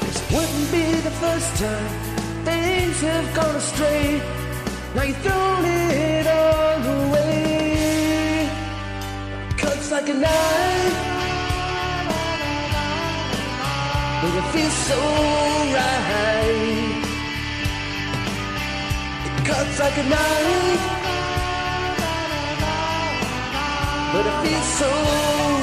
This wouldn't be the first time things have gone astray. Now you've thrown it all away. Cuts like a knife, but it feels so right. It cuts like a knife, but it feels so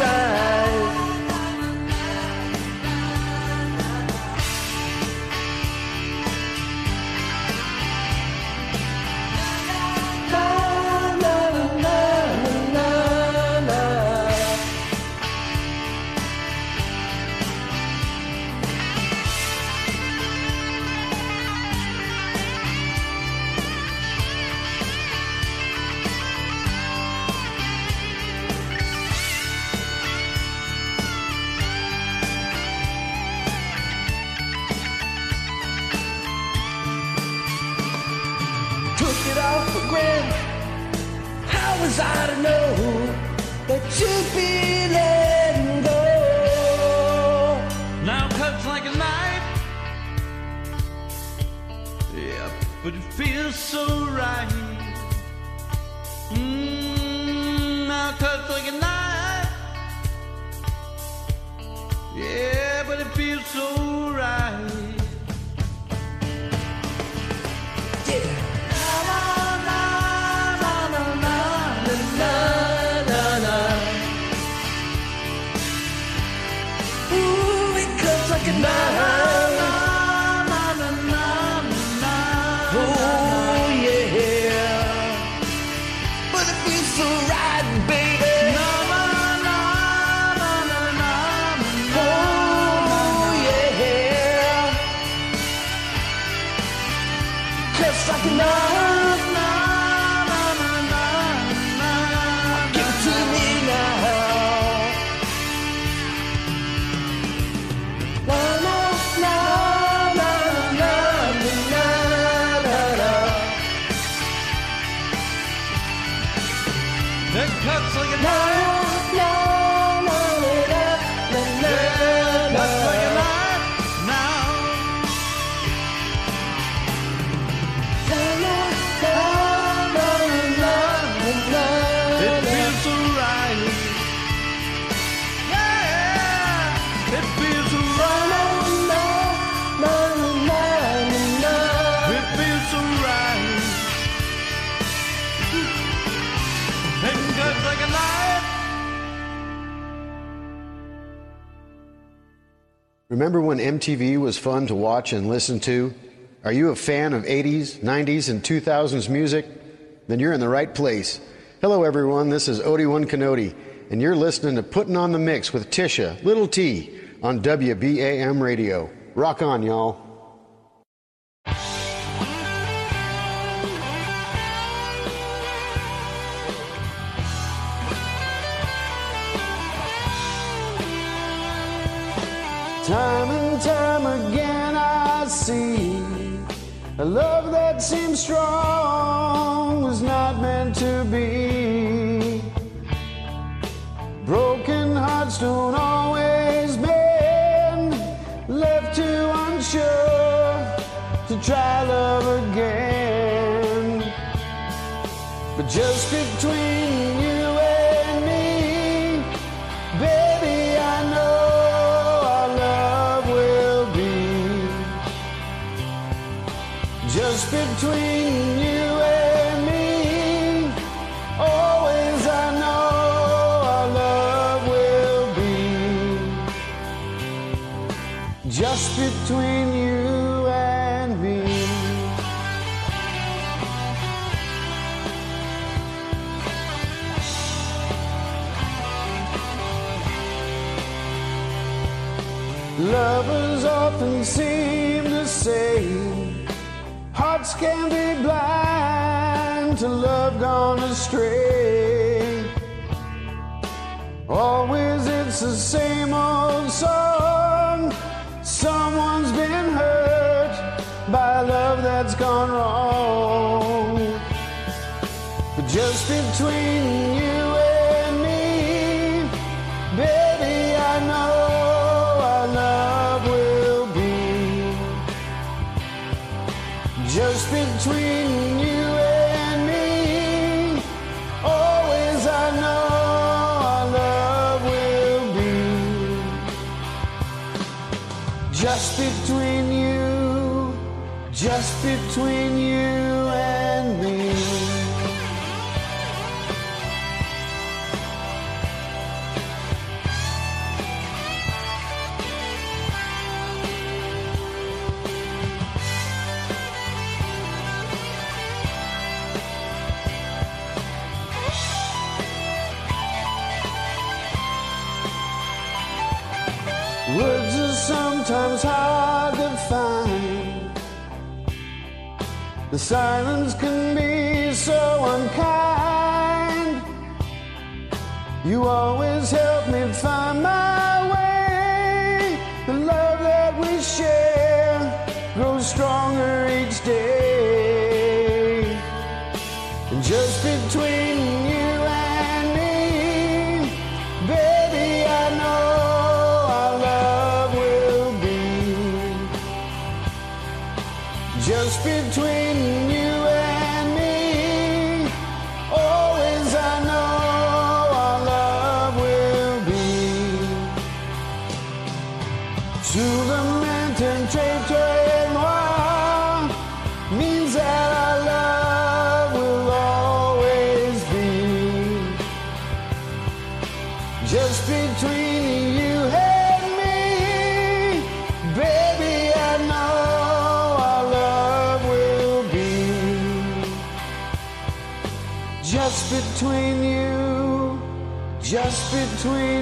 Remember when MTV was fun to watch and listen to? Are you a fan of 80s, 90s, and 2000s music? Then you're in the right place. Hello, everyone. This is Odie One Canody, and you're listening to PUTTIN' on the MIXXX with Tisha, Little T, on WBAM Radio. Rock on, y'all. Time and time again, I see a love that seems strong was not meant to be. Broken hearts don't always bend, left too unsure to try love again. But just between say hearts can be blind to love gone astray. Always it's the same old song. Someone's been hurt by love that's gone wrong. But just between between The silence can be so unkind. You always help me find my. between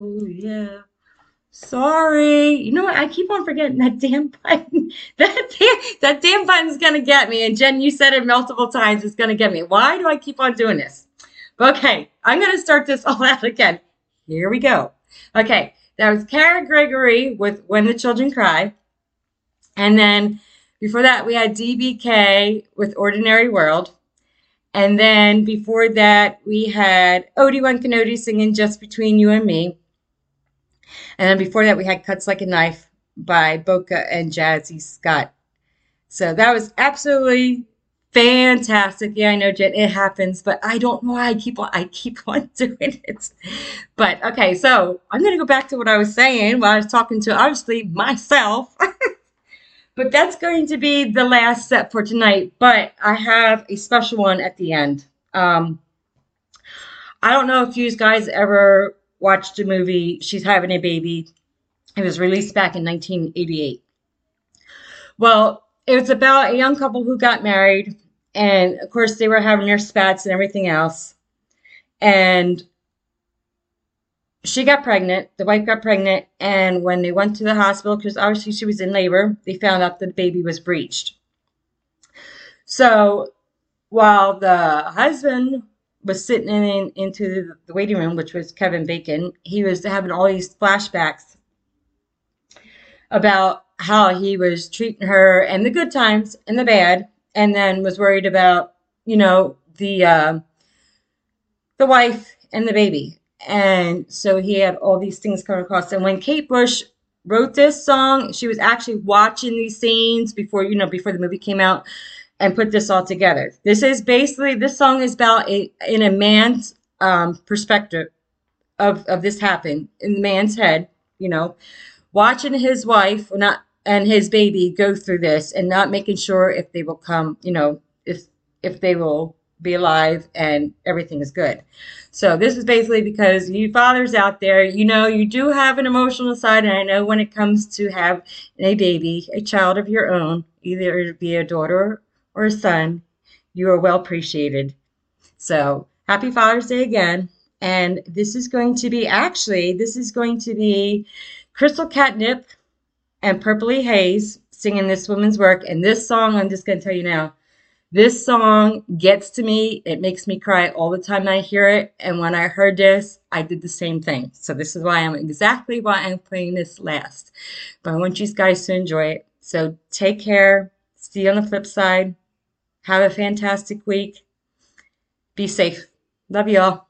Oh yeah. Sorry. You know what? I keep on forgetting that damn button. That damn, that damn button's gonna get me. And Jen, you said it multiple times. It's gonna get me. Why do I keep on doing this? Okay, I'm gonna start this all out again. Here we go. Okay, that was Kara Gregory with "When the Children Cry," and then before that we had DBK with "Ordinary World." And then before that, we had Odie One Canody singing Just Between You and Me. And then before that, we had Cuts Like a Knife by Boca and Jazzy Scott. So that was absolutely fantastic. Yeah, I know, Jen, it happens, but I don't know why I keep on I keep on doing it. But okay, so I'm gonna go back to what I was saying while I was talking to obviously myself. but that's going to be the last set for tonight. But I have a special one at the end. Um, I don't know if you guys ever watched a movie She's Having a Baby. It was released back in 1988. Well, it was about a young couple who got married, and of course, they were having their spats and everything else. And she got pregnant, the wife got pregnant, and when they went to the hospital, because obviously she was in labor, they found out that the baby was breached. So while the husband was sitting in into the waiting room, which was Kevin Bacon, he was having all these flashbacks about how he was treating her and the good times and the bad, and then was worried about, you know, the uh, the wife and the baby. And so he had all these things come across. And when Kate Bush wrote this song, she was actually watching these scenes before, you know, before the movie came out and put this all together. This is basically this song is about a in a man's um, perspective of of this happened in the man's head, you know, watching his wife not and his baby go through this and not making sure if they will come, you know, if if they will be alive and everything is good. So this is basically because you fathers out there, you know, you do have an emotional side, and I know when it comes to have a baby, a child of your own, either it be a daughter or a son, you are well appreciated. So happy Father's Day again. And this is going to be actually, this is going to be Crystal Catnip and Purpley Hayes singing this woman's work. And this song, I'm just going to tell you now, this song gets to me. It makes me cry all the time I hear it. And when I heard this, I did the same thing. So this is why I'm exactly why I'm playing this last. But I want you guys to enjoy it. So take care. See you on the flip side. Have a fantastic week. Be safe. Love you all.